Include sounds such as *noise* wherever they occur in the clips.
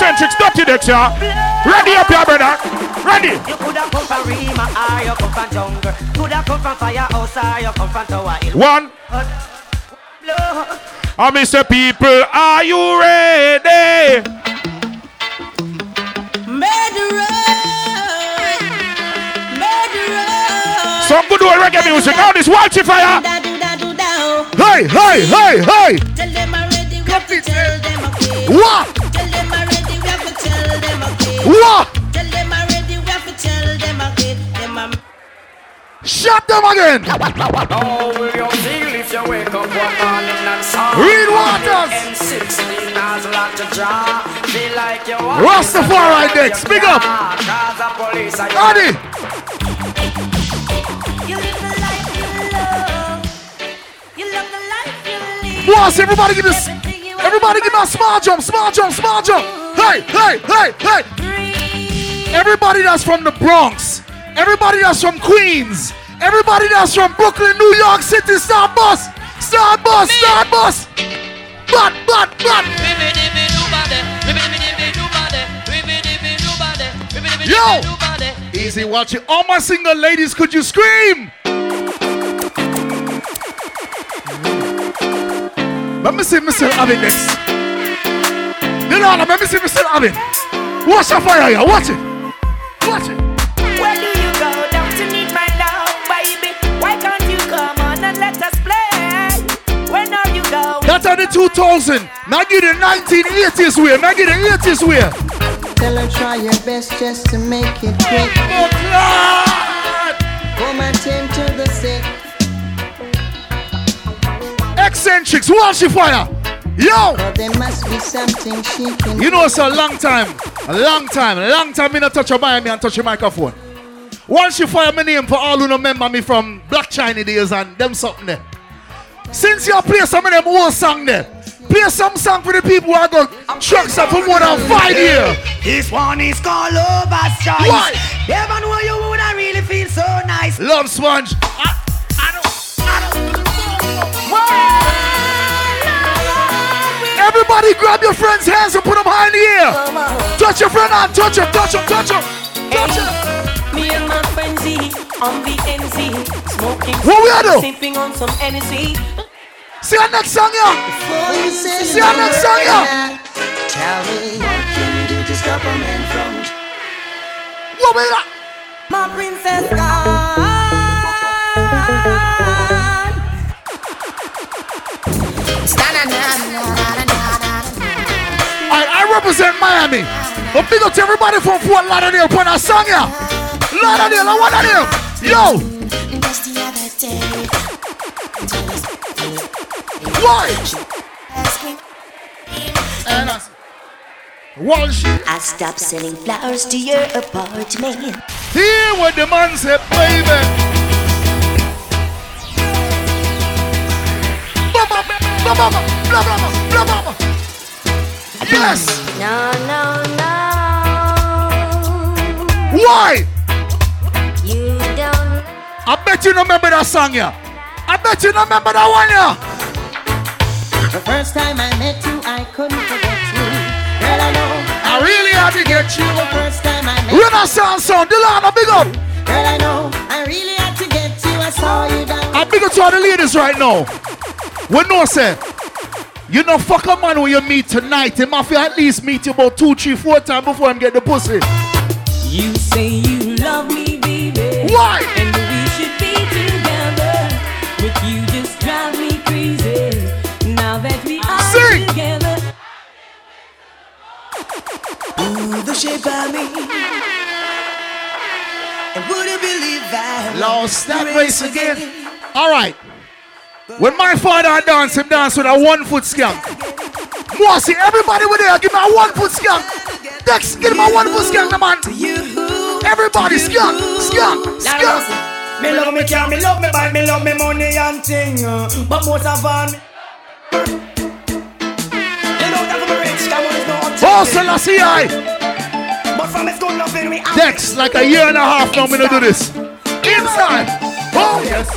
Eccentrix, Dutty Dex, yeah. Ready up, yeah, brother. Ready. You coulda come from Rima or you come from jungle. Coulda come from firehouse or you come from Tower Hill. One. I miss the people, are you ready? Some good old reggae music. Now this watch fire. Hey, hey, hey, hey. Tell them already, we have to tell them okay. What? What? Tell them already, we have to tell them okay. Them a Shut them again. Oh, will you feel if you wake up one morning and saw Read Waters. M16 has a lot to draw. Feel like you want up. Cause the police are. You live the life you love. You love the life you live. Boss, everybody give us. Everybody give me a small jump, small jump, small jump. Hey, hey, hey, hey. Everybody that's from the Bronx. Everybody that's from Queens. Everybody that's from Brooklyn, New York City. Start bus. Start bus. Start bus. But, but, but. Yo. Easy watching. All my single ladies, could you scream? Let me see Mr. Abin next. You know, let me see Mr. Abin. Watch the fire here. Watch it. Watch it. Where do you go down to need my love, baby? Why can't you come on and let us play? When are you going? That's on the 2000. Now give the 1980s way. Now give the 80s way. Tell her try your best just to make it quick. Come and tend to the sick. Eccentrix. Watch the fire. Yo. But there must be something she can You know it's a long time. A long time. A long time me not touch a Miami and touch your microphone. Once you fire my name for all who don't remember me from Black Chiney days and them something there. Since you play some of them old song there, play some song for the people who are going Truckstop for more than five years. This one is called Lover's Choice. Why? Never know you would I really feel so nice. Love Sponge. Everybody grab your friend's hands and put them high in the air. Touch your friend and touch him, touch him, touch him. Touch him. Me and my friends on the NZ, smoking, What we are do? sipping on some energy. See our next song, yeah. See our next song, yeah. Tell me what can you do to stop a man from What we got? My princess gone. I, I represent Miami. But big up to everybody from Fort Lauderdale put a song here. Lauderdale, I want. Yo, the other day, why? ask me. And I s- Walsh, I stopped selling flowers to your apartment. hear what the man said, baby. Blah, blah, blah, blah, blah, blah, blah, blah, blah. Yes. No, no, no. Why? You don't. I bet you don't remember that song, yeah. I bet you don't remember that one, yeah. The first time I met you, I couldn't forget you. Girl, I know. I really had to get you. The first time I met you. Renaissance sound, Delana, big up. Girl, I know. I really had to get you. I saw you down. I big up to all the ladies right now. We know, say, you know, fuck a man when you meet tonight. He must at least meet you about two, three, four times before him get the pussy. You say you love me, baby. Why? And we should be together. But you just drive me crazy. Now that we are Sing. together. Ooh, the shape of me. And would you believe I Lost that race again. All right. When my father dance, him dance with a one foot skank. Mossy, everybody with there, give me a one foot skank. Dex, give me a one foot skank, man. Everybody, skank, skank, skank. Me love me car, me love me bike, me love me money and thing. uh, But most of all, me. You know that I'm rich, that one is no Oh, Selassie, I. But from it's good we out. Dex, like a year and a half now, me to do this. Inside. Oh, yes.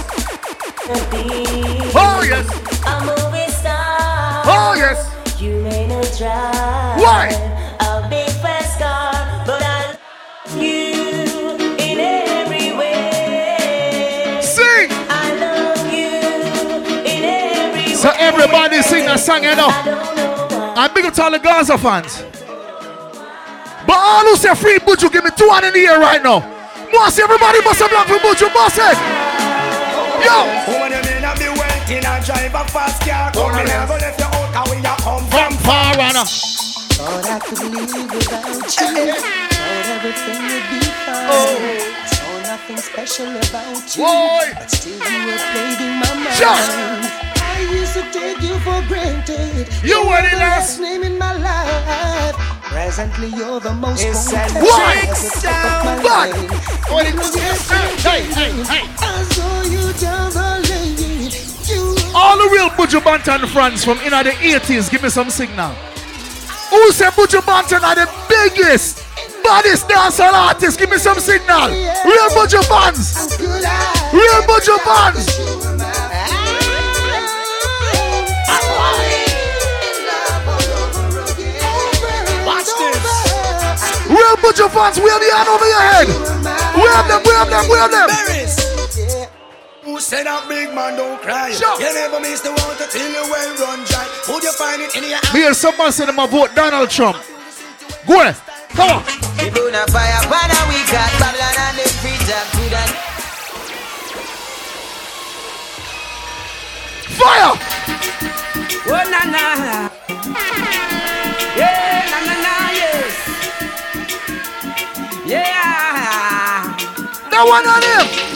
Oh yes. A movie star. Oh yes. You made a drive. Why? A big fast car, but I love you in every way. Sing. I love you in every so way. So everybody sing that song, you know. I'm big up to all the Gaza fans. But all who say free Buju, give me two hand in the air right now. Bossy, everybody boss have love for Buju. Mossy. Yo drive a fast car. Come in and go left you out, how we you come from. from far and uh, Thought I could live without you. Thought everything would be fine. Saw nothing special about you. Boy. But still you were played in my mind. Sure. I used to take you for granted. You were the the last- last name in my life. Presently you're the most It's wanted. a Why? At the my life. What hey, hey, hey. I saw you down the lane. All the real Buju Banton fans from in the 80s, give me some signal. Who say Buju Banton are the biggest, baddest dancehall artists? Give me some signal. Real Buju fans. Real Buju fans. Watch this. Real Buju fans, wave your hand over your head. Wave them, wave them, wave them. Berries. Who said that big man don't cry? Sure. You never miss the water till you well run dry. Would you find it in your Me hear someone say them a vote Donald Trump. Go ahead. Come on. We burn a fire, banner we got Babylon and them free to that. Fire! Oh na na, yeah na na na yes, yeah. That one on him.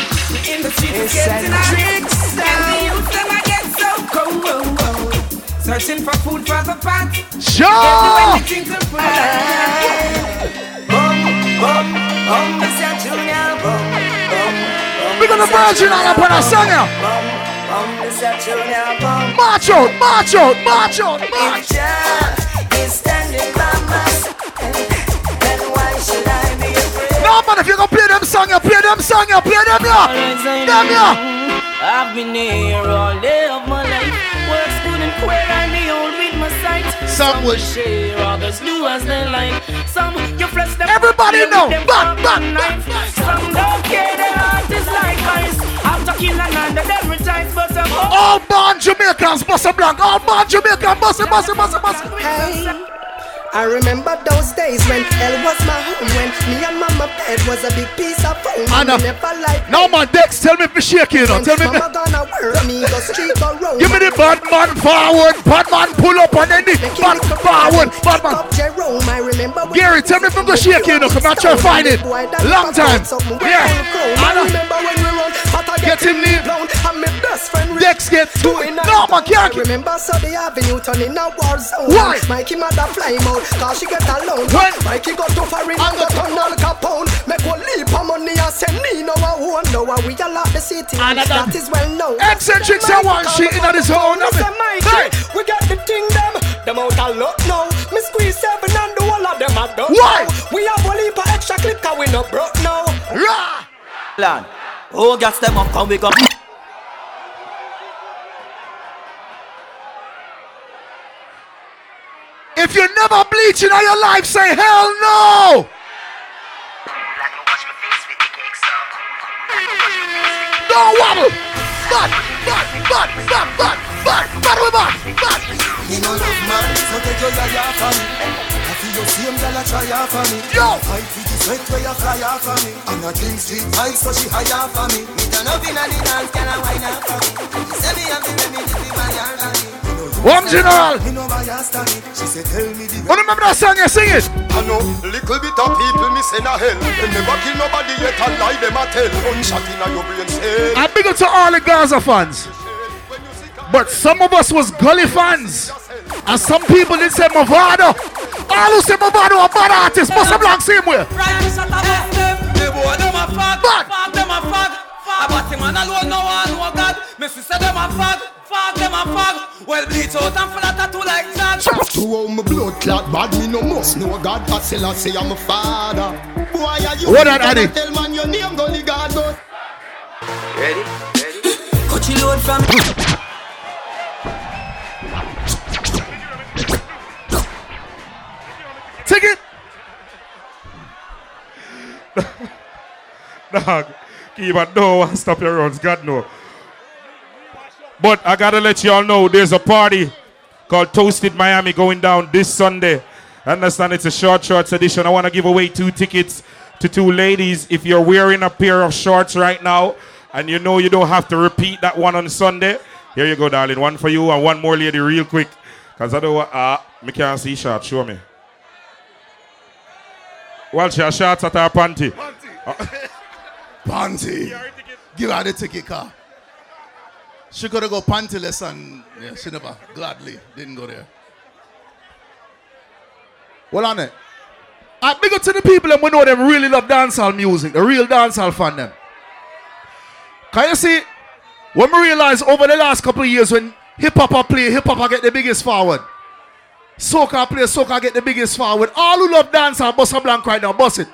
In the streets getting a rich, and the youth them a get so cold. Searching for food for the pot, Sure. anything to provide. Bum, bum, bum, Mr. Junior, bum, bum, bum. We're gonna virgin all up on a song here. Bum, bum, Mr. Junior, bum. March out, march out, march out, march. If Jah is standing by my side, then why should I be afraid? No man, if you gonna play them song, them song, you play them yeah. Them yeah. I've been here all day of my life. And queer, I'm the old with my sight. Some would share, others do as they like. Some you flesh them. Everybody know. Back, back, back, Some don't care, their heart is like ice. After killing another, them retires, but some All born Jamaicans, bust a blank. All born Jamaicans, bust it, bust it, bust it, bust it. Hey. I remember those days when hell was my home When me and mama bed was a big piece of foam I know. Never liked Now my Dex, tell me if you shake you know. Tell me if Mama gonna work me, go street go Give me the bad man forward, bad man pull up on the bad forward, bad man. Up Jerome, I remember when Gary, tell me if I'm gonna shake you know, come on, try to find it. Long time. Yeah. I Get get him him blown. And my best friend Dex get to it. a- No man, can't I get. remember Sunday Avenue turning a war zone. Why? Mikey mother fly mode, cause she get alone. When? Mikey got to foreign and got on Al Capone. Make one leap of money and send me no one who know why we all out the city. And that is well known. Eccentric Say say one Mikey shit in his up own, and I say, mean, Mikey, hey. we got the thing them. Them out of luck now. Me squeeze seven and the whole of them are done. Why? now. We have one leap of extra clip cause we no broke now. Rah! Plan. Oh, gas them up, come we come. If you never bleach in all your life, say hell no! Wobble! Me no love man, so take your yaya for me. I feel your same girl a try off for me. Yo! I feel sweat where you fly off for me. And I think street vibes so she high off for me. Me turn up inna the dance, can I wine up for me? She say me have the remedy for my yard for me. One general! Me no bias on it. She say tell me the Oh, remember that song you sing it? I know little bit of people me send a hell. Them never kill nobody yet and lie them a tell. Gunshot inna your brain cell. I'm big up to all the Gaza fans. But some of us was gully fans. And some people did say Mavado. All who say Mavado are bad artists. Must have black same way. But him and alone, no one, no God. Me sister, them a fag. Fag, them a fag. Well, bleach out and full of tattoo like that. To how my blood clot bad, me no must know God. I still I say I'm a father. Boy, are you? What that, Addy? Tell man your name, gully God, Ready? Ready? Cut your load from Take it. *laughs* Dog, keep on no stop your runs. God no. But I gotta let y'all know there's a party called Toasted Miami going down this Sunday. I understand it's a short shorts edition. I want to give away two tickets to two ladies. If you're wearing a pair of shorts right now and you know you don't have to repeat that one on Sunday, here you go, darling. One for you and one more lady, real quick. Because I don't uh, me can't see shorts. Show me. Well, she has shorts at her panty. Uh, *laughs* panty. Give her the ticket car. She could have go pantyless and yeah, she never gladly didn't go there. Well on it. I big up to the people and we know them really love dancehall music, the real dancehall fan them. Can you see? When we realize over the last couple of years when hip hop play, hip hop get the biggest forward. Soca play, soca get the biggest fan. forward. All who love dance dancehall, bust a blank right now, bust it.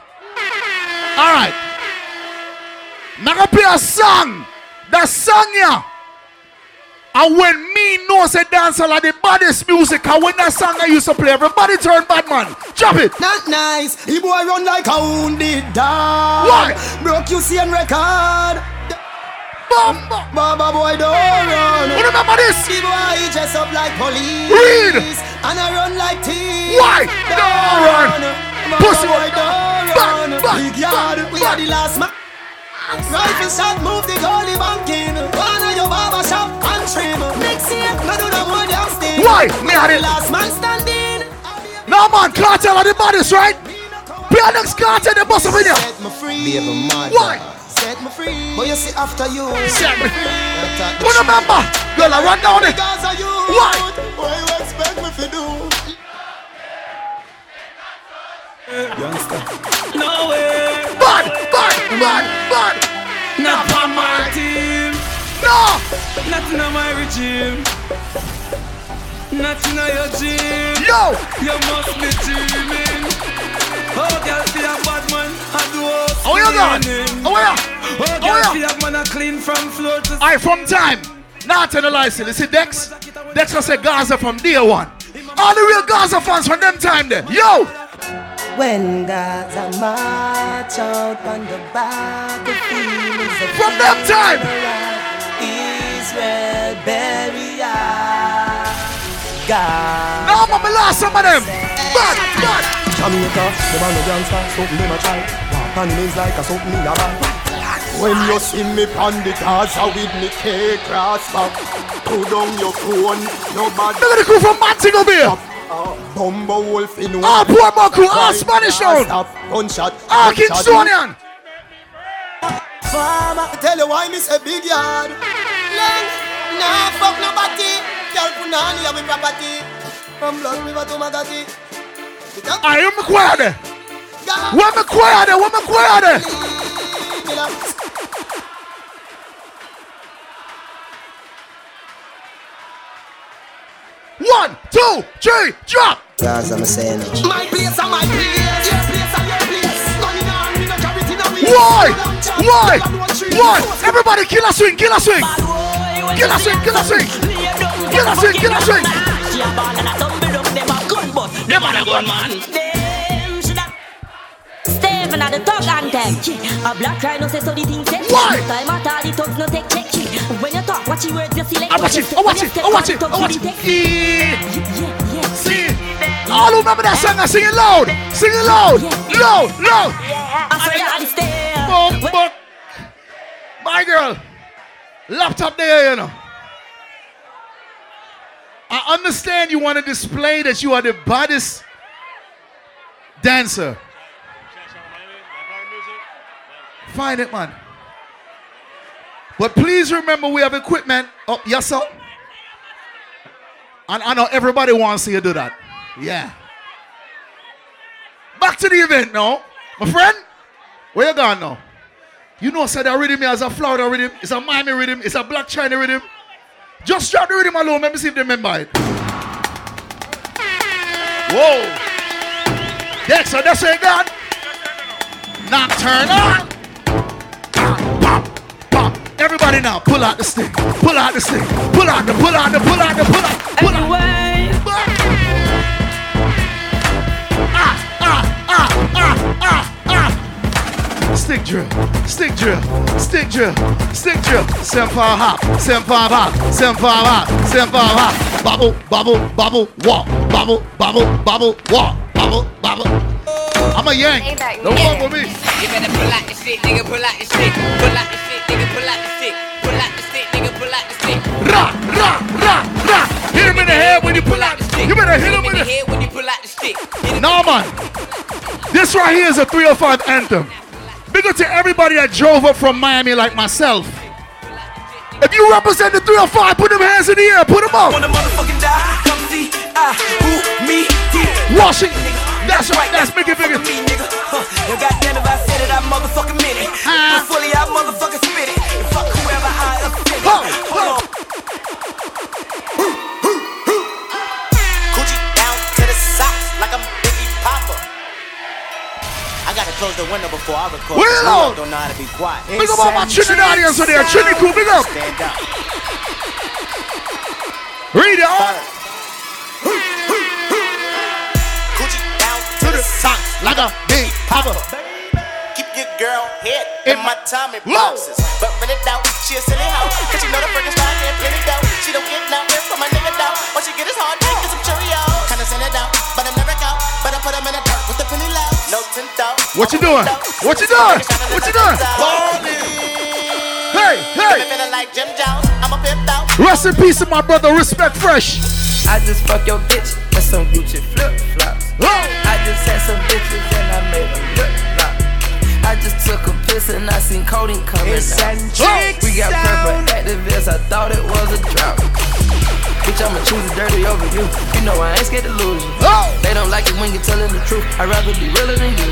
Alright. Now gonna play a song. That song yeah. And when me know say dancehall like the baddest music, and when that song I used to play, everybody turn bad man. Drop it. Not nice. He boy run like a wounded dog. Why? Broke you see and record. Bamba. Baba boy don't run. Who remember this? The boy he dress up like police. Read. And I run like thief. Why? Don't run. Baba Pussy. boy don't run. Big yard. We are the last man. Rifle shot, move the goalie banking. One of your barber shop and trim. Next year, no do the one down still. Why? Me had the it. last man standing. No man, cartel are the baddest, right? Play our next cartel, they bust up in here. Why? Set me free. But you see after you. Set me free. Who remember? Girl, I run down it. Why? What you expect me to do? No way. Bad, bad, bad, bad. Not on my team. No. Not in my regime. Not in your gym. Yo. You must be dreaming. Oh, girl, see a bad man. I do all Oh, you gone? Oh, yeah. Oh, Oh, yeah. see a man a clean from floor to I from time. Not tell the license. You see Dex? Dex will say Gaza from day one. All the real Gaza fans from them time there. Yo. When Gaza march out on the battlefield is a From them time. Israel barrier. God. No, mama lost some of them. Bad, bad. Jamaica, the man of gangsta, something them a try. Walk on is like a something me a buy. When you see me pon the Gaza with me K cross back, put down your phone, nobody. Look at the crew from Manting over here. Bumbo Wolf in Ah, poor man. Ah, Spanish town. Gunshot. Ah, gunshot. Kingstonian. Farmer, I tell you why me say big yard. Lang, nah fuck nobody. Girl punani have property. From Blood River to Magadi. I am quiet there. Where me quiet there? Where me quiet there? One, two, three, drop. Gaza, I'm saying it. My place and my place. Your place and your place. Money down, me no carry it in. Why? Why? Why? Everybody kill a swing, kill a swing. Kill a swing, kill a swing. Kill a swing, kill a swing. Them a gun man. Stephen at the talk anthem. A black rhino say so the thing say. Why? Time at all the thugs no take check. When you talk, watch your words, you select. I watch it, I watch it, I watch it, I watch it. Yeah. See, all who remember that song, I sing it loud, sing it loud, loud, loud. Uh, boom, boom. My girl, laptop there, you know. I understand you want to display that you are the baddest dancer. Find it, man. But please remember we have equipment up, yes, sir. And I know everybody wants to do that. Yeah. Back to the event now. My friend, where you gone now? You know, said that rhythm is a Florida rhythm, it's a Miami rhythm, it's a Black Chiney rhythm. Just drop the rhythm alone, let me see if they remember it. Whoa. Dexter, that's where you. Nocturnal. Everybody now, pull out the stick. Pull out the stick. Pull out the, pull out the, pull out the, pull out. Pull out. Ah, ah, ah, ah, ah, ah. Stick drill. Stick drill. stick drill, stick drill. Five hop, five hop, five hop, five hop. Bubble, bubble, bubble, walk, bubble, bubble, bubble, walk, bubble, bubble. I'm a yank. Don't fuck with me. You better pull out the shit, nigga, pull out the shit. Pull out the shit, nigga, pull out the shit. Pull out the shit, nigga, pull out the shit. Ra, ra, ra, ra. Hit him in the head when you pull out the stick. You better hit him in the head when you pull out the stick. No, man. This right here is a 305 anthem. Big up to everybody that drove up from Miami like myself. If you represent the 305, put them hands in the air. Put them up. Washington. That's right. That's bigger, bigger. Me, nigga. Huh. And goddamn if I said it, I motherfucking meant it. Ah. Fully, I motherfucking close the window before I record. Well, York don't know how to be quiet. Big up all my Trinidadians in there. Trinity crew, big up. Stand up. Read it all. Coochie down to the socks like a big papa. Keep your girl head in my Tommy boxes. But rent it out, she a silly hoe. Cause she know the Frankenstein get plenty dough. She don't get nothing from my nigga dough. All she get is hard dick and some Cheerios. Kinda send it out, but I'm never out. But I put them in the dirt with the penny low. No tint out. What you doing? What you doing? What you doing? Hey, hey. Feeling like Jim Jones. I'm a pimped out. Rest in peace to my brother, Respect Fresh. I just fuck your bitch with some Gucci flip flops. I just had some bitches and I made them lip lock. I just took a and I seen codeine coming out. We got purple activists, I thought it was a drought. Bitch, I'ma choose the dirty over you. You know I ain't scared to lose you. They don't like it when you're telling the truth. I'd rather be realer than you.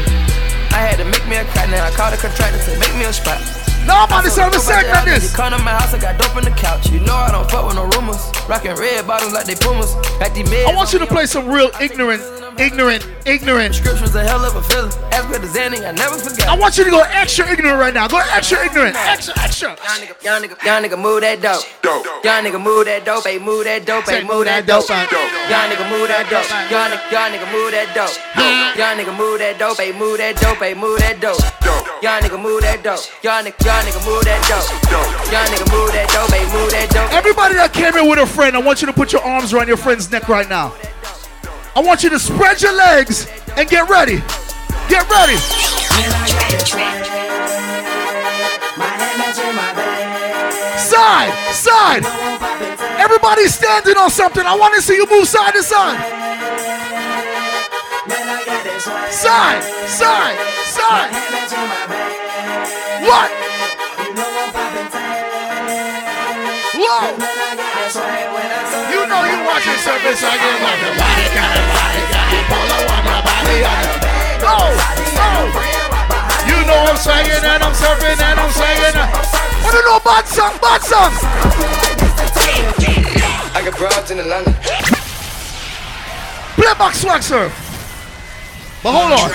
I had to make me a cut, now I called a contractor to make me a spot. No, man, this is a segment, this. You come to my house, I got dope on the couch. You know I don't fuck with no rumors. Rockin' red bottoms like they pumas. These meds I want you to play some real ignorant, ignorant, ignorant. Scriptures a hell of a feeling. As good as any, I never forgot. I want you to go extra ignorant right now. Go extra ignorant. Extra, extra. Young nigga, young nigga, young nigga, move that dope. Dope. Young nigga, move that dope, hey, move that dope, hey, move that dope. Young nigga, move that dope. Young nigga, young nigga, move that dope. Young nigga, move that dope, hey, move that dope, hey, move that dope. Young nigga, move that dope. Young nigga, young nigga, move that dope. Young nigga, move that dope, hey, move that dope. Everybody that came in with a friend, I want you to put your arms around your friend's neck right now. I want you to spread your legs and get ready. Get ready. Side, side. Everybody's standing on something. I want to see you move side to side. Side, side, side. What? Whoa. You know you watching service on your like the body got a oh, body got a polo on the body on the Oh, oh. You know I'm swinging and I'm surfing and I'm swinging. What do know bad song, bad song? I got broads in Atlanta. Play back swag surf. But hold on.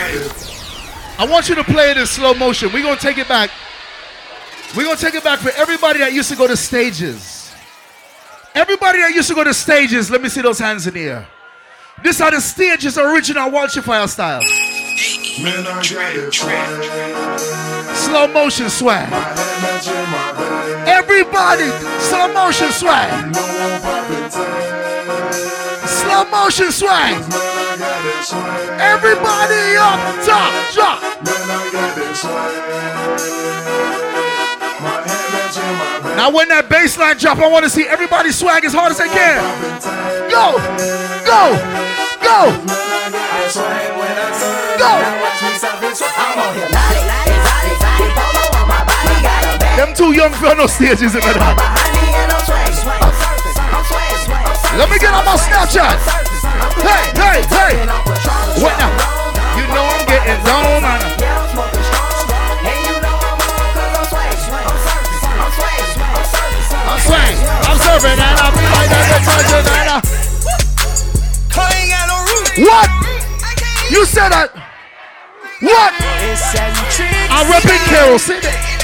I want you to play it in slow motion. We're gonna take it back. We're gonna take it back for everybody that used to go to stages. Everybody that used to go to stages, let me see those hands in the air. This are the stages original Walsh Fire style. Man, I got it Slow motion swag. Everybody, slow motion swag. Slow motion swag. Everybody up top, drop. Now when that bass line drop, I want to see everybody swag as hard as they can. Go, go, go, go. Them two young for no stages in the Let me get on my Snapchat. Hey, hey, hey. What now? You know I'm getting down on I'm I'm serving, and I'm like that uh. detergent, and I. What? You said that? What? I'm repping Carol. Say that.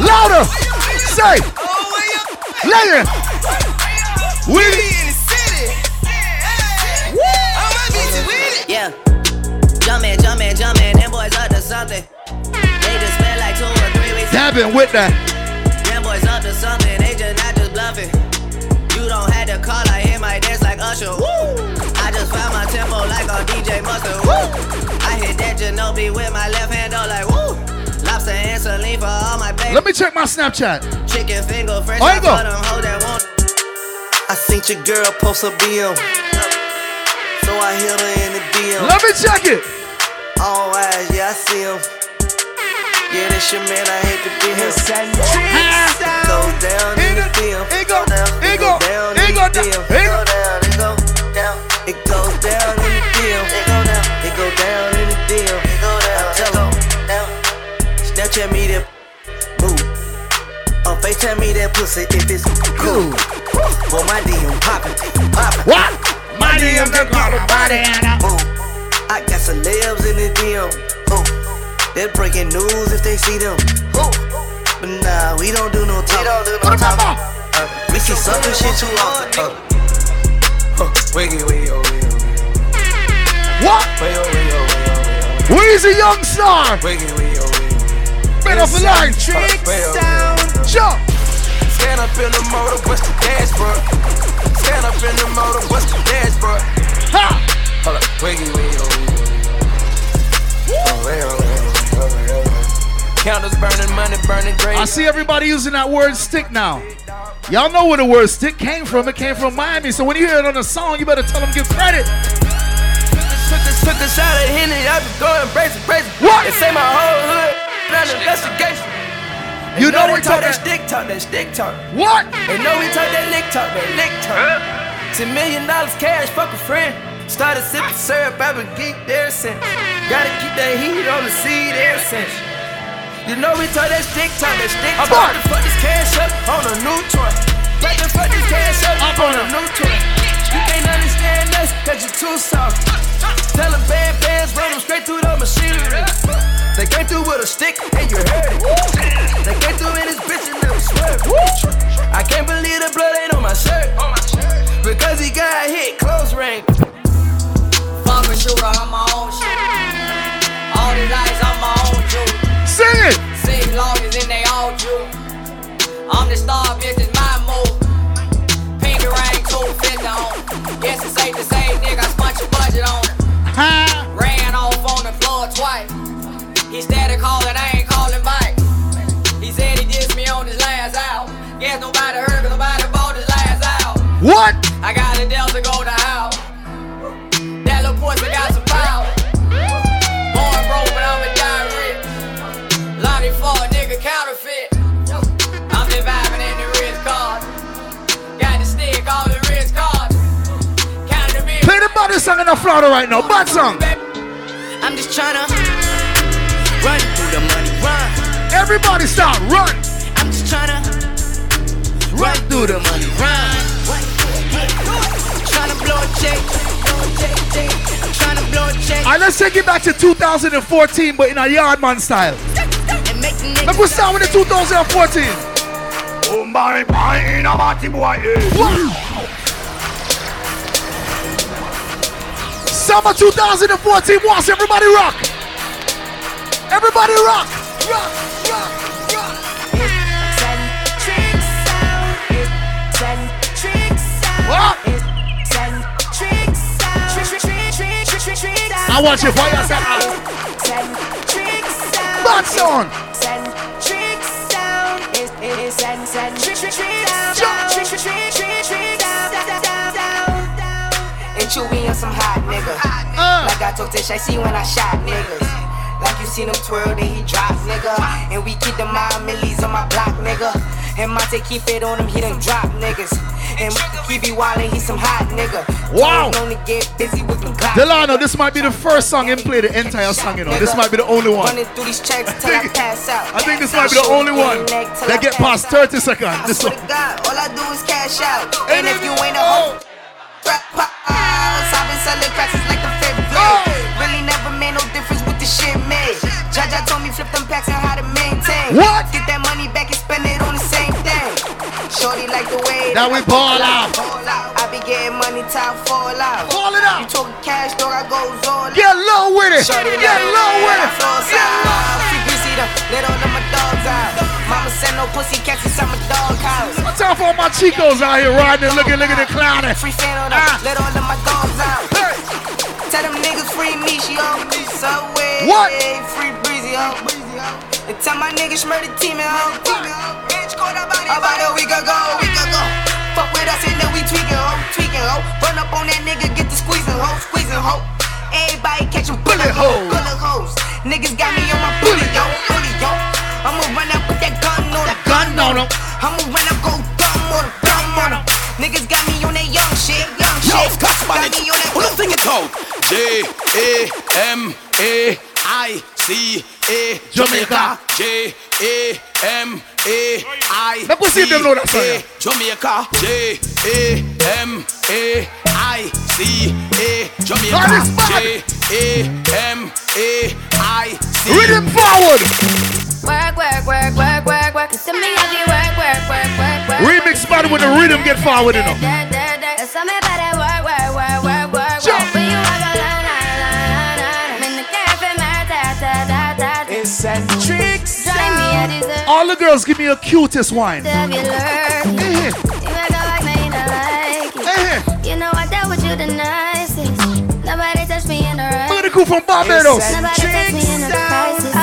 Louder. Say. Lay it. We. Yeah, Jumping, jumping, jumping, them boys up to something. They just spent like two or three weeks. Dabbing with that. Them boys up to something, they just not just bluffing. You don't have to call, I hear my dance like Usher. Woo! I just found my tempo like on DJ Mustard. Woo! I hit that Ginobili with my left hand, though, like woo! Lobster and saline for all my baby. Let me check my Snapchat. Chicken finger, fresh Oh, you go. them hoes that want. I seen your girl post a BM. So I hit her in the DM. Let me check it. All eyes, yeah, I see him. Yeah, that's your man, I hate to be him. It goes down in the DM. It go down, it go down in the DM. It go down, it go down. It goes down in the DM. It go down, it go down in the DM. It go down, it go down. Snapchat me that move. On FaceTime me that pussy if it's cool. For my DM poppin', poppin'. What? My DM got got a body. Boom. I got celebs in the DM. Ooh. They're breaking news if they see them. Ooh. But nah, we don't do no talk. We don't do no talk. Uh, we see something shit too often. Uh. Huh. Wiggy, wiggy, oh, wiggy, oh. What? Wiggy, oh, wiggy, oh, wiggy, oh. Where's young star? Wiggy, wiggy, oh, wiggy. Bring off the line. Jump. Stand up in the motor, what's the dashboard? Stand up in the motor, what's the dashboard? Ha! Hold up, wiggy, wiggy, wiggy, wiggy, wiggy, wiggy, wiggy. Counters burning, money burning, great. I see everybody using that word stick now. Y'all know where the word stick came from. It came from Miami. So when you hear it on a song, you better tell them give credit. Took a, took a shot at Henny, I be going crazy, crazy. What? They say my whole hood, not investigation. You know we we talk talking- that stick talk, that stick talk. What? They know we talk that lick talk, that lick talk. Ten million dollars cash, fuck a friend. Started sipping syrup, I've been geeked ever since. Gotta keep that heat on the seed ever since. You know we talk that stick talk, that stick talk. I'm about to fuck this cash up on a new toy. About to fuck this cash up on a new toy. You can't understand us, cause you're too soft. Tell them bad bands, run them straight through the machinery. They came through with a stick and you heard it. They came through in this bitch and never swerved. I can't believe the blood ain't on my shirt. Because he got hit, close range. A shooter, I'm my own shit. All these lights, I'm my own jewel. Sing it. Six lawyers and they all jewel. I'm the star, bitch, it's my move. Ring, two fifty on. Guess it's safe to say, nigga, I spent your budget on it. Ran off on the floor twice. He song in the Florida right now. Bad song. I'm just tryna run through the money, run. Everybody start. Run. I'm just tryna run through the money, run. Tryna blow a check. I'm tryna blow a check. All right, let's take it back to 2014, but in a Yardman style. And make the Let's go start with the 2014. Summer 2014 watch everybody rock. Everybody rock. Rock, rock, rock. What? I want you for yourself. Bad song. And Chewy and some hot nigga. Uh. Like I told Tish, I see when I shot niggas. Like you seen him twirl, then he drop, nigga. And we keep the mind millies on my block, nigga. And Monte keep it on him, he done drop niggas. And he be wildin', he some hot nigga. Wow. Told him Only get busy with. Delano, this might be the first song him play the entire song, you know. This might be the only one. Running through these checks till I pass out. I think this might be the only one that get past 30 seconds. This one. all I do is cash out. And if you ain't a hoe, oh. Rap pops. I've selling cracks since like the fifth grade. Really never made no difference with the shit made. Jaja told me flip them packs and how to maintain. What? Get that money back and spend it on the same thing. Shorty like the way That we ball out. I be getting money, time fall out. Call it out. You talking cash, dog, I goes all Get low with it. Shorty Get low the with it. out. Free greasy though, let all of my dogs out. Mama send no pussy cats inside my dog house. What's up for all my chicos out here riding and looking, looking at the clowning? Free fan on them, ah. let all of my dogs out. Tell them niggas free me, she on subway. What? Free breezy, oh. ho. And tell my niggas murder team and ho. Bitch, caught up about a week ago, week ago. Fuck with us and then we tweaking, ho, tweaking, ho. Run up on that nigga, get the squeezing, ho, squeezing, ho. Everybody catching bullet holes, bullet holes. Niggas got me on my bully, yo, bully, yo. I'ma run up that them, on them. I'ma run up, go dumb on them, dumb on them. Niggas got me on that young shit, young Yo, shit. Got me on that Who don't think it out? J A M A I C A Jamaica. J A M A I Let me see if them know that song, C A Jamaica. J A M A I C A Jamaica. That is mad. J A M A I C. Rhythm forward. Work, work, work, work, work, work. To me, I be work, work, work, work, work. Remix bad when the rhythm get forward, work, work, work, work, work, Jump. When you walk. I'm in the cafe, my a. All the girls give me a cutest wine. Have you learned? Eh, You act like me, you don't like it. eh. You know I dealt with you the nicest. Nobody touched me in the right. Look at the crew from Barbados. Nobody touched me in the crisis.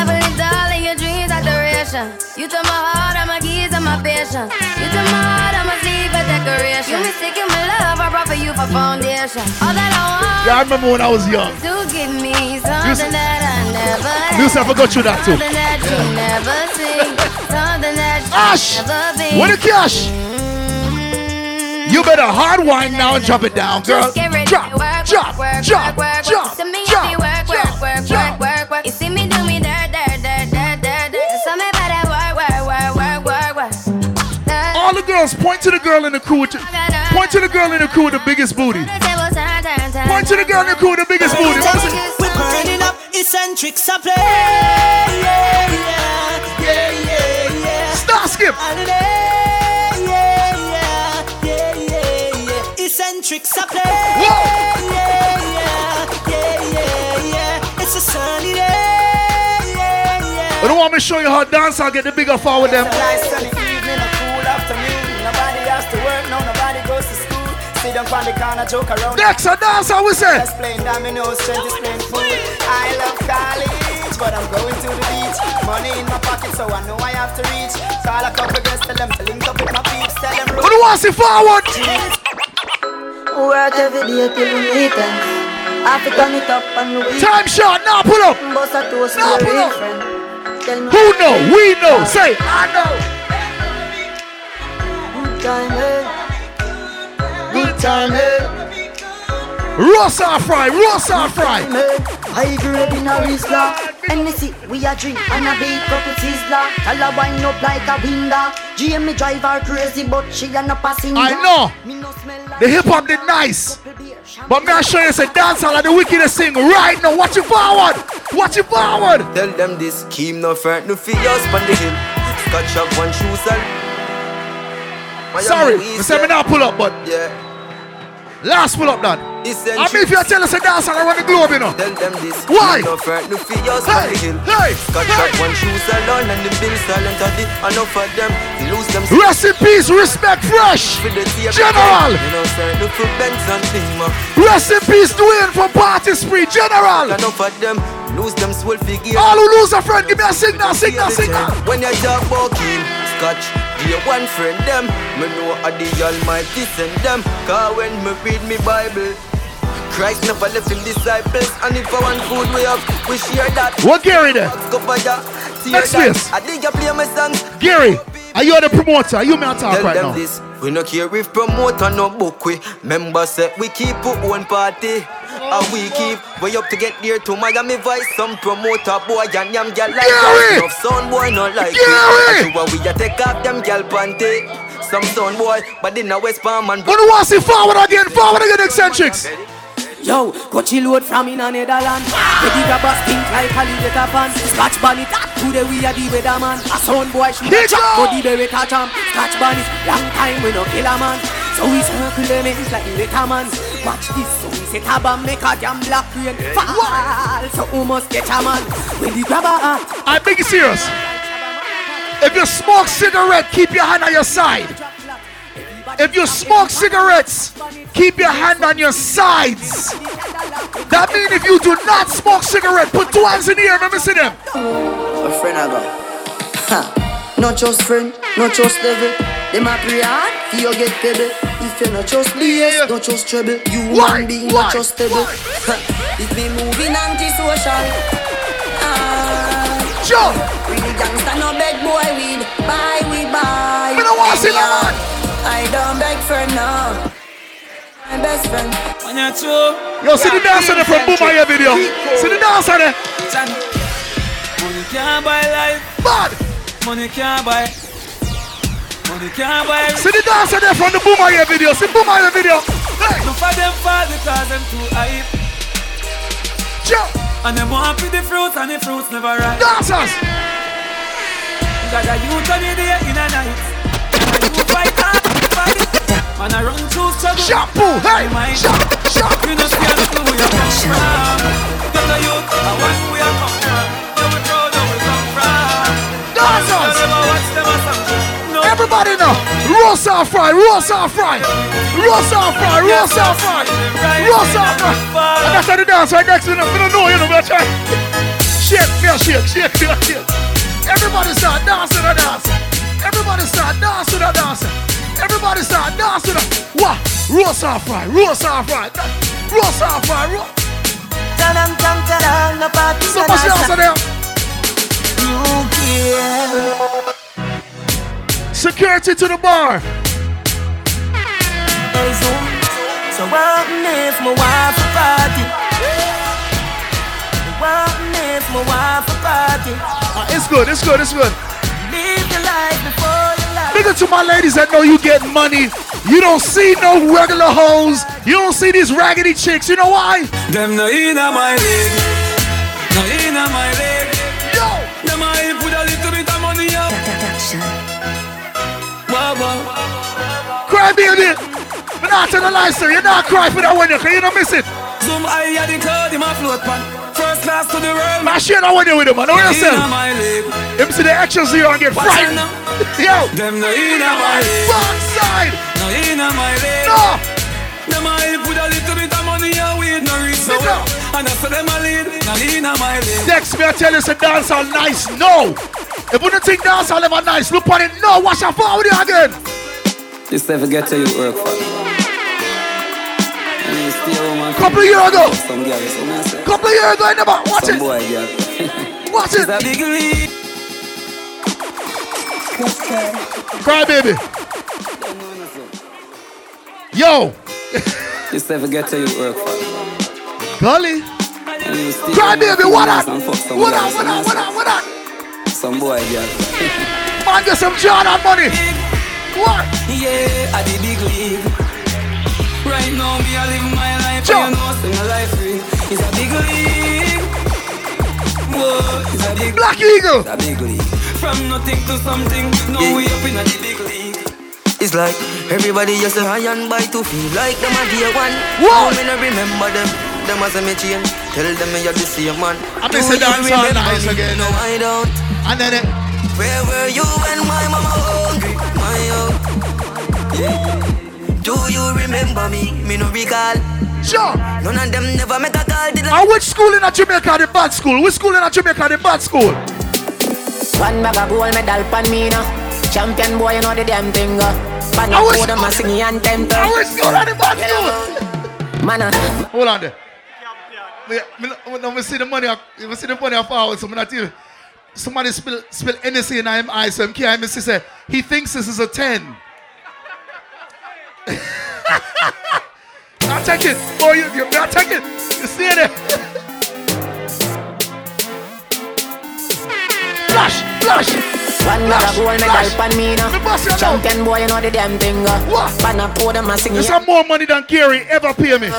Are. You took my heart, I'm my keys, and my patience. You took my heart, I'm a sleeve for decoration. You mistaken my love, I brought for you for foundation. All that I want Yeah, I remember when I was young. to give me something s- that I never had. I forgot you that too. Something that you never see. Something that you Ash, never be. what the cash? Mm-hmm. You better hard wine now and drop it down, girl. Just get ready Drop, drop, drop, drop, work. To me, drop, girls, point to the girl in the crew. With the, point to the girl in the crew with the biggest booty. Point to the girl in the crew with the biggest booty. What is it? We're burning up. Yeah, yeah, yeah, yeah, yeah. Star skip. Yeah, yeah, yeah, yeah, yeah. It's a sunny day. Yeah, yeah. I don't want me to show you how dance I'll get the bigger forward them. Nice sunny Sit down on the corner, joke around. Next, a dance I will say. Just playing dominoes, strength is playing food. I love college, but I'm going to the beach. Money in my pocket, so I know I have to reach. Call a couple girls, tell them to link up with my peeps, tell them. Who do want to see forward? Work every day till we meet them. I fi turn it up on the weekend. Time shot, now pull up. Bust a toast Now pull up. friend. Tell me Who know? We know. Say, I know. Good time? Good time, eh? Roast or fry, roast or fry. I grade in a Rizla Hennessy, we a drink and a big couple sizzler Tell her wind up like a window Jamie drive her crazy but she a no passenger I know. The hip hop did nice. But me I show you say dance all of the wickedest thing right now. Watch it forward. Watch it forward. Tell them this scheme no front no fear us on the hill. Scotch up one shoes and Sorry, I said me not pull up, but yeah. Last pull up. Essential. I mean if you tell us a dance all around the globe, you know. Tell them this Why? no front no fear us Hey, on the hill. hey, Scotch hey. one shoes alone and the bill silent of the enough of them. They lose them. Rest in peace, respect fresh. For General. You know, front no for Benz and Lima. Rest in peace, Dwayne from Party Spree. General. Enough of them. Lose them swell figure. All who lose a friend, give me a signal, signal, signal. When you talk about king, scotch, dear one friend them. Me know a the Almighty send them. Cause when me read me Bible, Christ never left him disciples. And if I want food we have, we share that. What Gary there? Cover ya, tear Next place. I think you play my songs. Gary, are you the promoter? Are you on talk Tell right them now? this. We no care if promoter no book we. Members say we keep our own party. And we keep way up to get there to Miami Vice. Some promoter boy and yam gal like Gary! us. Enough sound boy not like Gary! it. And we a take off them gal panty. Some sound boy, but in a West Palm and Who do want to see forward again? Forward again, Eccentrix. Yo, coachy load from in a Netherland. Baby grab a stink like a leader pan. Scratch bonnet, today we are the weatherman. A sound boy shoot a chop, body berry catch him. Scratch bonnet, long time we no kill a man. So we circle them ends like the man. Watch this, so we set a bomb, make a damn black rain fall. So we must get a man. When the grab a hat. I make it serious. If you smoke cigarette, keep your hand on your side. If you smoke cigarettes, keep your hand on your sides. That means if you do not smoke cigarette, put two hands in the air. Let me see them. A friend I got. Ha. Not just friend, not just devil. Them a pray hard, you get pebble. If you not just BS, not just trouble. You one being not just stable. It be moving anti-social. Ah. Sure. We the gangsta no beg boy weed. Buy we buy. Me no want see that man. I don't beg for no. My best friend. On your toe. Yo, see the dancer there from Boomaya video. See the dancer there. Money can't buy life. Bad. Money can't buy. Money can't buy. See the dancer there from the Boomaya video. See Boomaya video. Hey. No for them fall because them too hype. Jump. And them want for the fruits and the fruits never ripe. Dancers. Got a youth on the day in a night. And you fight hard, fight. Man, I run through struggle. Shampoo, hey, shop, shop. You know, see, I know where you come from. Get a youth, I want where you come from. Everybody know. Roast off fry, roast off fry. Roast off fry, roast off fry. Roast off fry. And that's how the dance right next to them. We don't know, you know, we're trying. Shake, feel shake, shake, feel shake. Everybody start dancing and dancing. Everybody start dancing and dancing. Everybody start dancing. What? Roast off fry, roast off fry. Roast off fry, roast. So much dancing there. Security to the bar. So what if my wife a party? What if my wife a party? Uh, it's good, it's good, it's good. Live your life before you life. Listen to my ladies that know you get money. You don't see no regular hoes. You don't see these raggedy chicks. You know why? Them no inna my league. No inna my league. Yo. Them a hype with a little bit of money up. Wow, wow. Cry baby. But not tell the lie, sir. You're not cry for that one, you, cause you don't miss it. Zoom high at the cloud, him a float pan. First class to the world. Man, share that one with him, man. Know yourself. Inna my league. Him see the actions here and get frightened. *laughs* Yo. Them no inna my league. Backside. No inna my league. No. Them a hype with a little bit of money and weed no reach Sit And I say them a lead. No inna my league. Next, me I tell you, it's a dance all nice. No. If you don't think dance all ever nice, look on it. No, wash your phone with you again. This never get to you work for. And you stay home and Couple years ago. Some girl, some. Couple years ago, I never. Watch Some it. boy girl. *laughs* Watch it. big league. Cry baby. Yo. This never get to you work for. Gully. And you stay Cry baby, what up? What up, what up, what up, what up? Some boy girl. Man, get some Jordan money. What? Yeah, I the big league. Right now, me I live my life. Jump. And you know, sing a life free. It's a big league. Whoa, it's a big Black Eagle. It's a big league. From nothing to something. Now Yeah. we up in a big league. It's like everybody just a high and buy to feel like them a day one. Whoa. Now me no remember them. Them as a me change. Tell them me have the same man. I miss Do the dance you all remember nice again. No, I don't. And then it. Where were you when my mama hungry? My own. Yeah. Do you remember me? Me no recall. Sure. None of them never make a call. Did And which school in Jamaica the bad school? Which school in Jamaica the bad school? One bag of gold medal pan me now. Champion boy, you know the damn thing. Uh. Pan I up wish- for them a singing anthem. I which school in the bad school? Man, uh, Hold on there. Me, me, see the money, I- me see the money forward, so me not tell you. Somebody spill, spill anything in him eyes, so him can't see, say, he thinks this is a 10. *laughs* I'll take it. Oh, you, you, I'll take it. You see it *laughs* there. Flash, flash. One with a gold medal pan me now. Champion boy, you know the damn thing. Uh. Pan a podium, I sing. It's a more money than Gary ever pay me.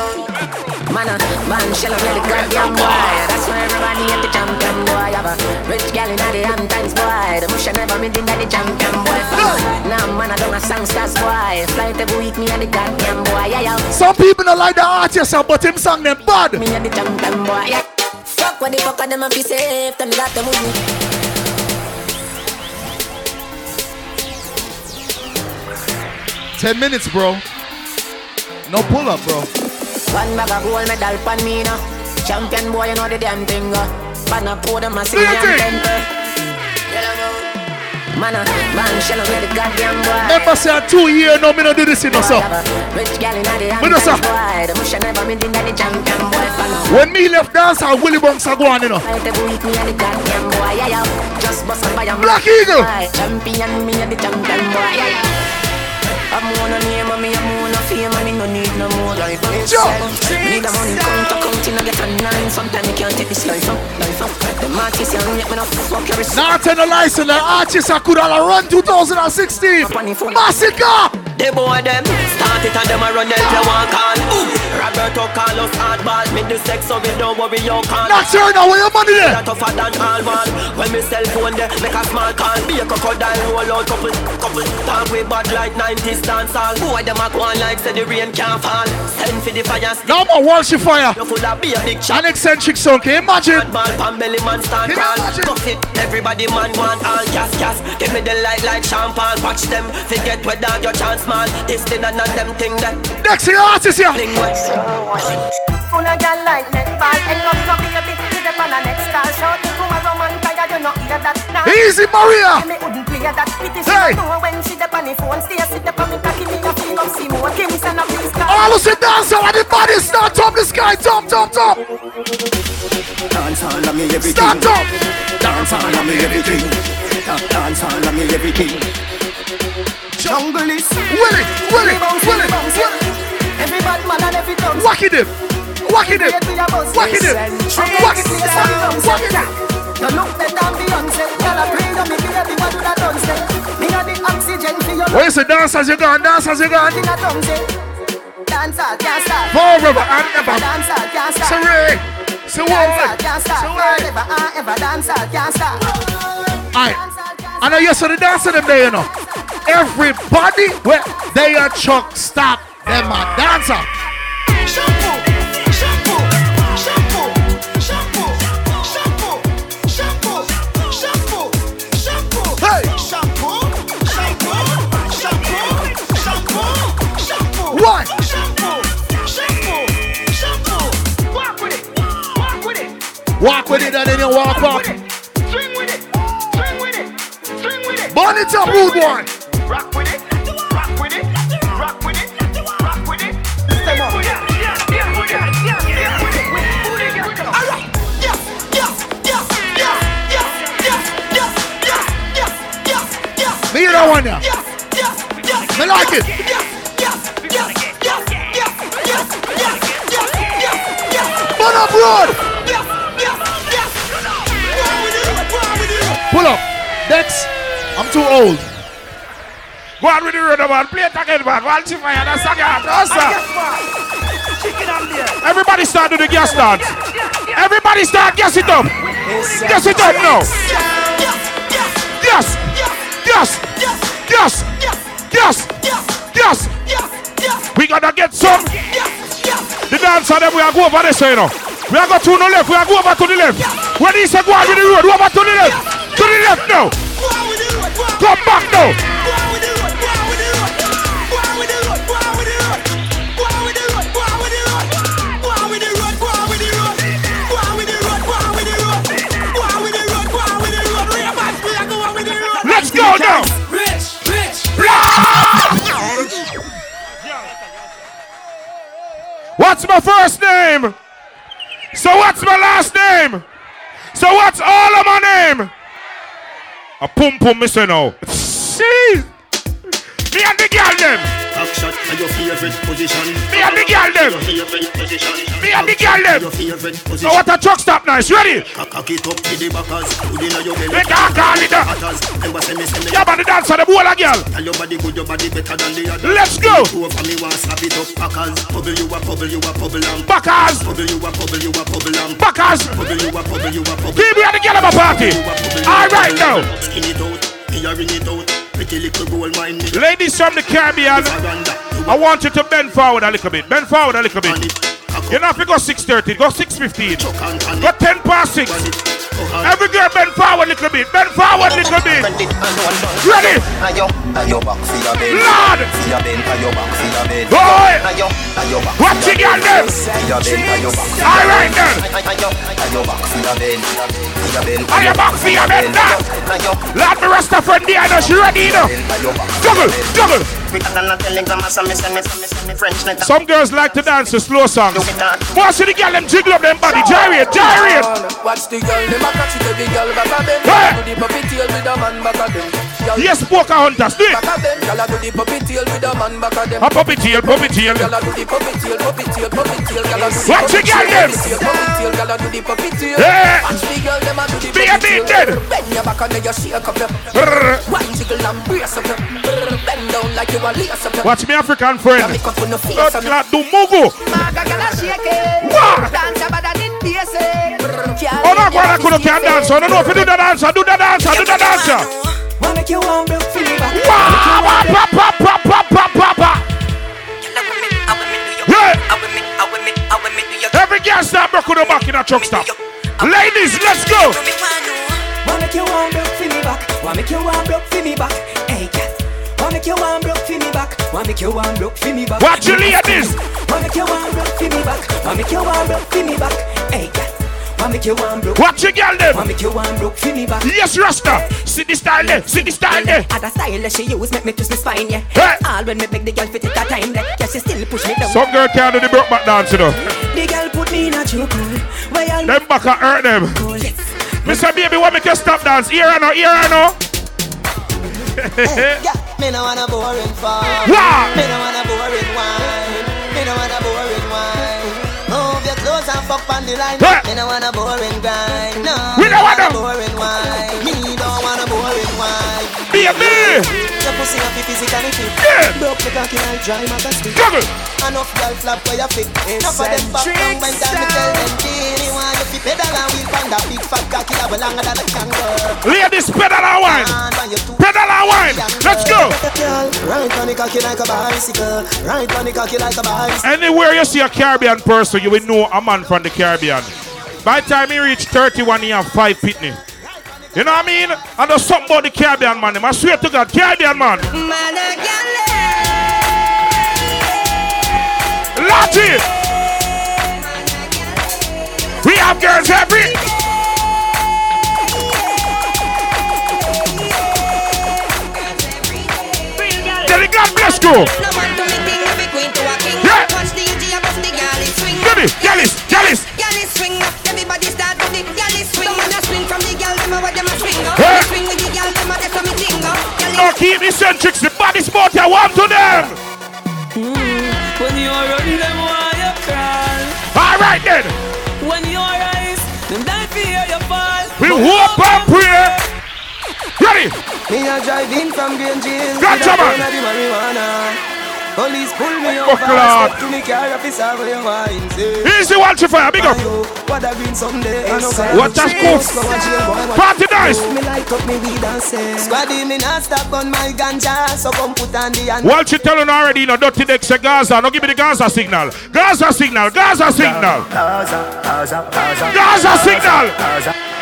Man, a man, shell of the goddamn boy. That's why everybody at the champion boy. Have a rich gal in the Hamptons boy. The bush never meet in the champion boy. Now man, I don't a songsters boy. Flight every week, me and the goddamn boy. Yeah. Some people don't like the artist, but him sang them bad. Me and the champion boy. Yeah. Fuck what the fuck them a be safe. Tell me that the movie. 10 minutes, bro. No pull up, bro. One bag of gold medal pan me now. Champion boy, you know the damn thing. Uh. Pan uh. Uh, up for damn. Man, man, goddamn boy. Never say a two year, no, me no do this in myself. Rich gal in the hand, boy. The musha never the champion boy. When me left dance, I Willie Bounce are going, you know. Black Eagle. Champion, me and the champion boy. I'm on a name and me I'm on a fame and me no need no more. Life Need a money count to count in a get a nine. Sometimes you can't take this life up, life up. The artist you make me no fuck respect. Not tell no lies, the artist I could all run 2016. Massacre! The boy them start it and them a run help you walk on. Roberto Carlos hardball, me the sex so we don't worry you can. Not sure now where your money there. That tougher than all wall. When me cell phone there, make a small call. Be a crocodile roll out couple, couple. Talk way bad like 90s dance all. Boy them a go on like say the rain can't fall. Send for the fire. No more Walshy Fire. You full of be a big shot. An Eccentrix song, can you imagine? Ball pan belly man stand crawl. Cuff it, everybody man want all gas gas. Give me the light like champagne. Watch them, forget dog your chance man. This thing and them thing that. Next the artist here. Full of gal like netball End up no baby Sit up on the next car Shout it to a woman Tired you not hear that Now Easy, Maria. Me wouldn't play that Pity she Hey. don't know when she up on the phone Stay sit up on me cocky Me a feel up See more Kingston of this car All of sit down, so and the body start up the sky, top, top, top. Dance all of me everything. Start up. Dance all of me everything. Dance all of me everything. Jungle is Willie, Willie, Willie, Every bad man and every dog Wacky them. Wacky them. Wacky them. Wacky Wacky You look better than Beyonce Girl, I pray you me baby What do that done say Me a the oxygen for your Where you say dance as you gone, dance as you gone. Dancer can't stop Forever and ever. Dancer can't stop Sorry. So Dancer what? Forever and ever Dancer can't stop Alright. I know yes, so the dance them there, you know. Everybody where they are Truckstop them a dancer. Shampoo, shampoo, shampoo, shampoo, shampoo, shampoo, shampoo, shampoo. Hey. Shampoo, shampoo, shampoo, shampoo, shampoo. What? Shampoo, shampoo, shampoo. Walk with it, walk with it, Walk with it and then you walk back. swing with it, swing with it, swing with it. Burn it up, rude boy. Rock with it, that one now. Yes, yes, yes. Me like it. Yes, yes, yes, yes, yes, yes, yes, yes, yes, yes, yes. Burn up road. Yes, yes, yes. Pull up. Dex, I'm too old. Go on with the road, man. Play it again, man. Walshy Fire. That's a gas. That's a. Chicken on there. Everybody start to the gas dance. Everybody start gas it up. Gas it up now. Yes. Yes. Yes. Yes. Yes. We gotta get some. The dancer them we are go over this way, you know. We are go to the left. We are go over to the left. When he say go on with the road, go over to the left. To the left now. Come back now. Why are we the right? Why are we the road? Why are we the road? We have the road. Let's go now. What's my first name? So what's my last name? So what's all of my name? A pum pum missing now. *laughs* See? Me and the girl them. Action and your favorite position. Me and the girl them. Your favorite position. Me and the girl them. Your favorite position. what a truck stop nice. Ready? Cock it up to the backers. Put in your belly. Let her call it uh. up. Hatters. Them was Yeah, man, the dance on the wall, girl. Tell your body good, your body better than the other. Let's go. Two for me, want slap it up, packers. Bubble you a bubble, you a bubble and Backers. Bubble you a bubble, you a bubble and Backers. Bubble you a bubble, you a bubble. Keep me at the girl of my party. All right now. Skin it out, me a ring it out. Pretty little gold mine me. Ladies from the Caribbean, I want you to bend forward a little bit. Bend forward a little bit. You know if you go 6.30, go 6.15. Go 10 past 6. Every girl bend forward a little bit. Bend forward a little bit. Ready? Lord! Boy! What you got there? All right then. Are you back for your bend? Lord, me rasta friend there, now she ready now. Juggle, juggle. Some girls like to dance to slow songs. Most of the girl them jiggle up them body, gyrate, gyrate. Watch the girl, them a catch it every girl back of them. Do the puppy tail with a man back of them. Yes, poker hunters, do it. Back of them, girl a puppy tail with a man back of them. A puppy tail, Watch the girl them. puppy tail, puppy tail. Girl a do the puppy tail. Hey. Watch the girl, them a do the Be a bit dead. Bend your back and you shake up your. One jiggle and brace up your. Bend down like you a lace up your. Watch me African friend. Make up on your face Blood and clot do mugu. Maga girl a shake it. Wah. Dance about that in. Oh no, I couldn't can dance. I don't know if you do the dancer, do the dancer, do the dancer. Wanna make you. Every girl start broke on the back in a truck stop. Ladies, let's go. Wanna make you warm, broke feel. Wanna make you warm, broke feel back. Hey, cat. Wanna make you warm, broke feel me back. Wanna make you warm, broke feel me back. Watch you ladies. Wanna make you warm, broke feel me back. Wanna make you warm, broke feel me back. Hey, cat. Watch your girl them. Wanna make you warm, broke feel me back. Yes, Rasta. See the style there. See the style there. Other style she use make me twist my spine, yeah. Hey. All when me beg the girl fit it a time, there. Yeah, she still push me down. Some girl can't do the broke back dance, you know. The girl put me in a choke hole. Where you Them back a hurt them. Mr. Baby, what make you stop dance? Here I know, here I know. Yeah, me no want a boring fun. Wow. Me no want clothes on the line. Hey. Me no want a boring grind. No. We don't want a boring pussy happy physically fit. Yeah. Broke the cocky like dry matter spit. Juggle. Enough girl flap where you fit. Enough of them pop down when time me tell them Genie want you fi pedal and wheel pan that big fat cocky that longer than a kangaroo. Ladies, pedal and wine. Pedal and wine. Let's go. Right on the cocky like a bicycle. Right on the cocky like a bicycle. Anywhere you see a Caribbean person, you will know a man from the Caribbean. By the time he reach 31, he have five pitney. You know what I mean? I know something about the Caribbean man. I swear to God, Caribbean man. Lottie! We have girls every. Daddy God bless you. Yeah. Baby, Gallus, Gallus. Hey. No, keep the centrics, the body sport I want to them. Hmm, when you run them, why you crawl? All right then. When you rise, them die fear you fall. We hope and pray. Ready? Me a drive in from Green Jail. Gotcha, with a man. Pound of the marijuana. Police pull me over. Step to me car officer for your wine. Say. Easy one to fire, big up. What a green someday. What a scoop. Party nice. Me light up me weed and say. Squaddy me not stop on my ganja. So come put on the hand. What you telling already, you know, dirty next to Gaza. No, give me the Gaza signal. Gaza signal, Gaza signal. Gaza signal.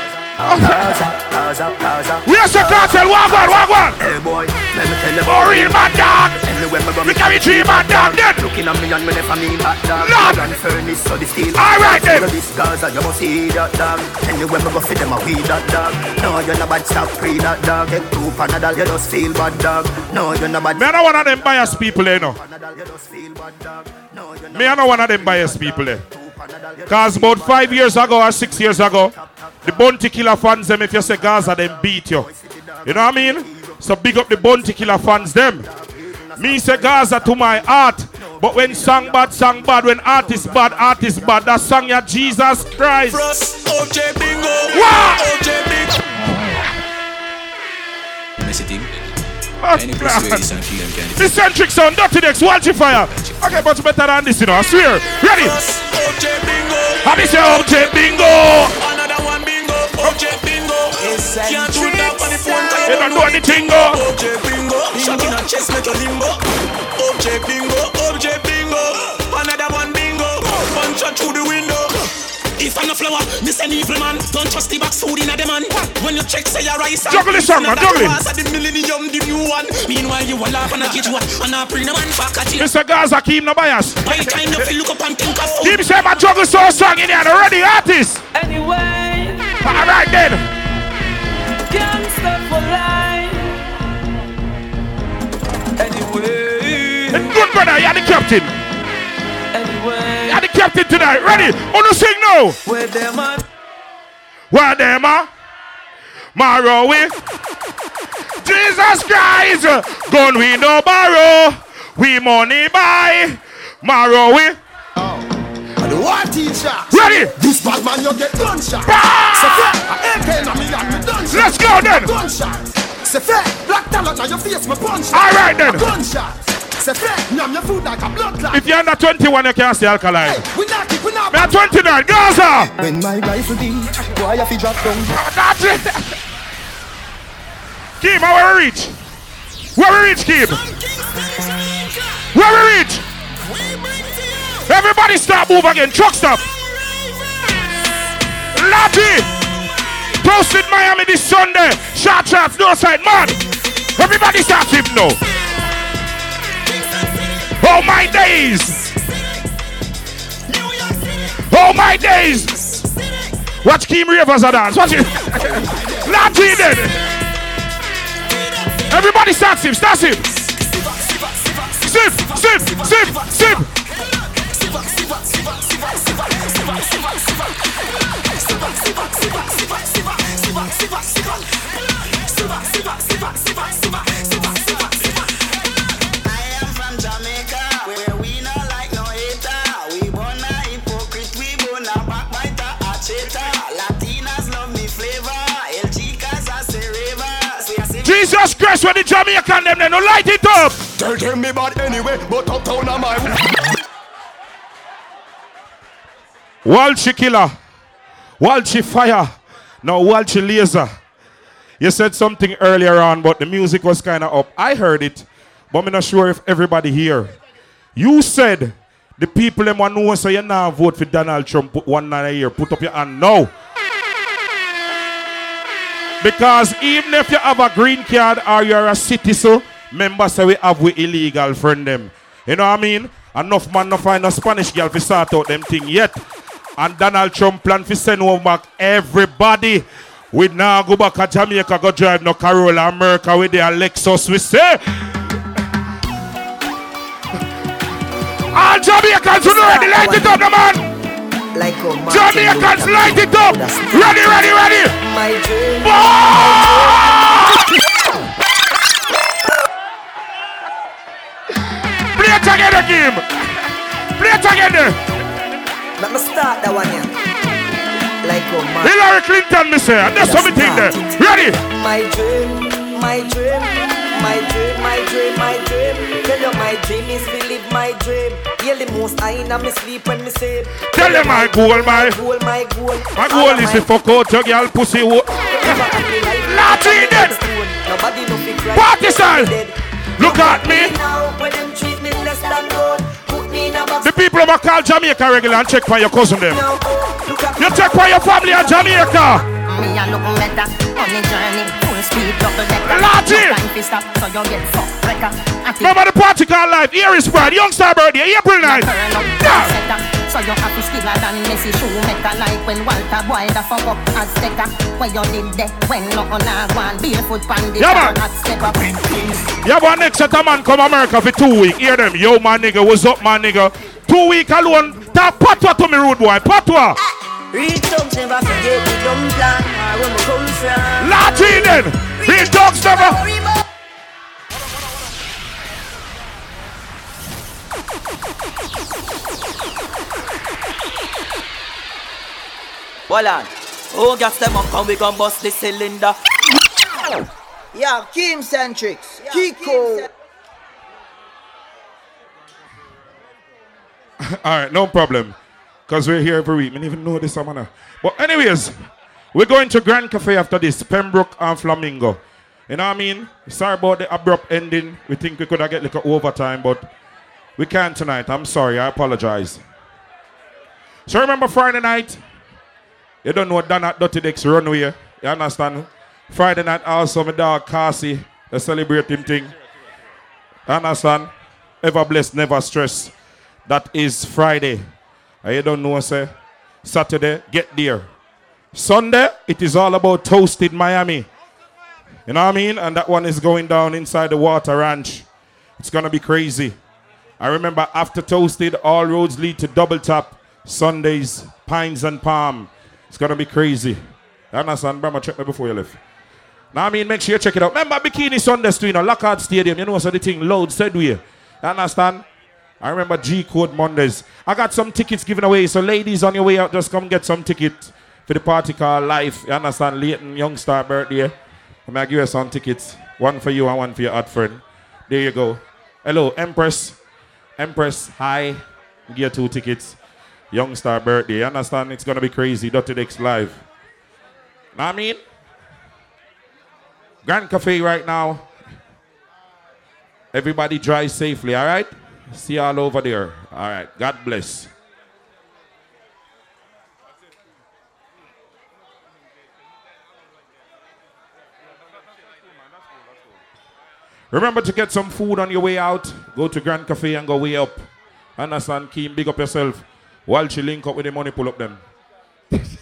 Where's the cartel? On, walk. Hey boy, let me tell you Oh, real bad dog. Anywhere me go, We carry three bad dog then. Looking at me and me never mean hot dog. Lord. Gun furnace so the steel. All right then. This Gaza, you must see that dog. Anywhere me go, fit them a weed that dog. No, you're not bad, stop pre that dog. Take two panadol, you just feel bad dog. No, you're not bad. Me, I know one of them biased people, you know. Me, I know one of them biased people, eh. Because about five years ago or six years ago, the bounty killer fans, them, if you say Gaza, them beat you. You know what I mean? So big up the bounty killer fans, them. Me say Gaza to my heart. But when song bad, song bad. When artist bad, artist bad. That song ya Jesus Christ. OJ Bingo. Wow. OJ Bingo. Messy thing. Oh, Any place where this them can. The centric sound, Dutty Dex, watch it fire. Okay, but better than this, you know, I swear. Ready? OJ bingo. Happy say OJ bingo. Another one bingo. Can't shoot up on the phone. They don't do anything, go. OJ bingo. Shot in a chest make you limbo. OJ bingo. OJ bingo. Another one bingo. Punch her through the window. If I'm a flower, this an evil man. Don't trust the box food in a demand. When you check, say your rice. Juggle this song, man, juggle it. The millennium, the new one. Meanwhile, you a laugh and a get you and a bring a man back at you. Mr. Gaza, keep no bias. By the time you feel look up and think of food. Keep saying my juggle so song in here, the ready artist. All right then. gangster for life. Anyway, Good brother, you're the captain. anyway. You're the captain tonight. Ready? On the sing now. Where them at? Where them are? Marowi. Jesus Christ. Gun we no borrow. We money buy. Marowi. The war teacher. Ready? This bad man, you get gunshot. Bah! Say fair, I ain't paying a million, me gunshot. Let's go then. Gunshot. Say fair, black talent on your face, me punch. All right then. Gunshot. Say fair, nyam your food like a blood clot. If you're under 21, you can't stay alkaline. We not keep, we not. Me at 29, Gaza. When my rifle beat, boy, I fi drop down. Ah, that's it. Kim, how where we reach? Where we reach, Kim? Where we reach? Everybody stop, move again. Truck stop. Lottie. Toasted Miami this Sunday. Short shots, no side, man. Everybody stop him now. Oh my days. Oh my days. Watch Kim Rivers a dance. Watch it. *laughs* Lottie then. Everybody start him. Start him. Sip, sip, sip, sip. Jesus Christ, when the Jamaican them, they no light it up. Tell them me bad anyway, but uptown am I. Walshy killer. Walshy Fire. Now Walchi laser. You said something earlier on, but the music was kind of up. I heard it, but I'm not sure if everybody here. You said the people them want know so you now vote for Donald Trump. Put one night a year. Put up your hand now. Because even if you have a green card or you're a citizen, remember say we have we illegal friend them. You know what I mean? Enough man no find a Spanish girl to sort out them thing yet. And Donald Trump plan to send over back everybody. We now go back to Jamaica, go drive no Corolla America with their Lexus. We say. All Jamaicans who know ready, light it up, the man. Like. Jamaicans, light it up. Ready, ready, ready. My dream. Play it again, the game. Play it again. Let me start that one here. Like oh, a man. Hillary Clinton, me say. And that's something there. Ready? My dream, my dream, my dream, my dream, my dream. Tell you my dream is to live my dream. Hear the most I in me sleep when me say. Tell them my goal, my goal, my goal. My goal is to fuck out your girl pussy. Latin then. Nobody no fit cry. Party style. Look at me. Now when them treat me less than good, The people of a call Jamaica regular and check for your cousin them. You check for your family in Jamaica. Me a look better on the journey, full speed, double decker. Latin. Time fi stop, so you get fucked wrecker. Remember the party called live. Here is Brad, Youngstar birthday, April 9th. turn Yeah. So you have to skiller than Messi Schumacher Like when Walter Boy the fuck up Azteca Where you did there when no on a one Barefoot pan the Yeah, man. at step up You have one next set a man come America for two weeks. Hear them. Yo, my nigga, what's up, my nigga? Two week alone. Talk patwa to me, rude boy. Patwa. Eh, real thugs never forget the dumb plan or where we come from. Latin then. Real dogs never. Hold on. Oh, gas them up and we gon' bust the cylinder. Yeah, KeemCentrix. Kiko. *laughs* All right, no problem. Because we're here every week. We didn't even know this, man. But anyways, we're going to Grand Cafe after this. Pembroke and Flamingo. You know what I mean? Sorry about the abrupt ending. We think we could have get like an overtime, but we can't tonight. I'm sorry. I apologize. So remember Friday night? You don't know Dan at Dutty Dex Runway. You understand? Friday night also my dog Cassie. They celebrate him thing. You understand? Ever blessed, never stress. That is Friday. I don't know, say. Saturday, get there. Sunday, it is all about toasted Miami. You know what I mean? And that one is going down inside the water ranch. It's gonna be crazy. I remember after toasted, all roads lead to double tap. Sundays, pines and palm. It's gonna be crazy. Understand? Brahma, check me before you leave. Now I mean, make sure you check it out. Remember Bikini Sundays too, you know, Lockhart Stadium. You know, what so the thing loud said we. You understand? I remember G Code Mondays. I got some tickets given away. So ladies on your way out, just come get some tickets for the party called Life. You understand? Leighton Youngstar birthday. I'm gonna give you some tickets. One for you and one for your odd friend. There you go. Hello, Empress. Empress, hi. Give two tickets. Youngstar birthday. You understand? It's gonna be crazy. Dutty Dex live. Know what I mean? Grand Cafe right now. Everybody drive safely, all right? See you all over there. All right. God bless. Remember to get some food on your way out. Go to Grand Cafe and go way up. Understand? Keep big up yourself. While she link up with the money, pull up them. *laughs*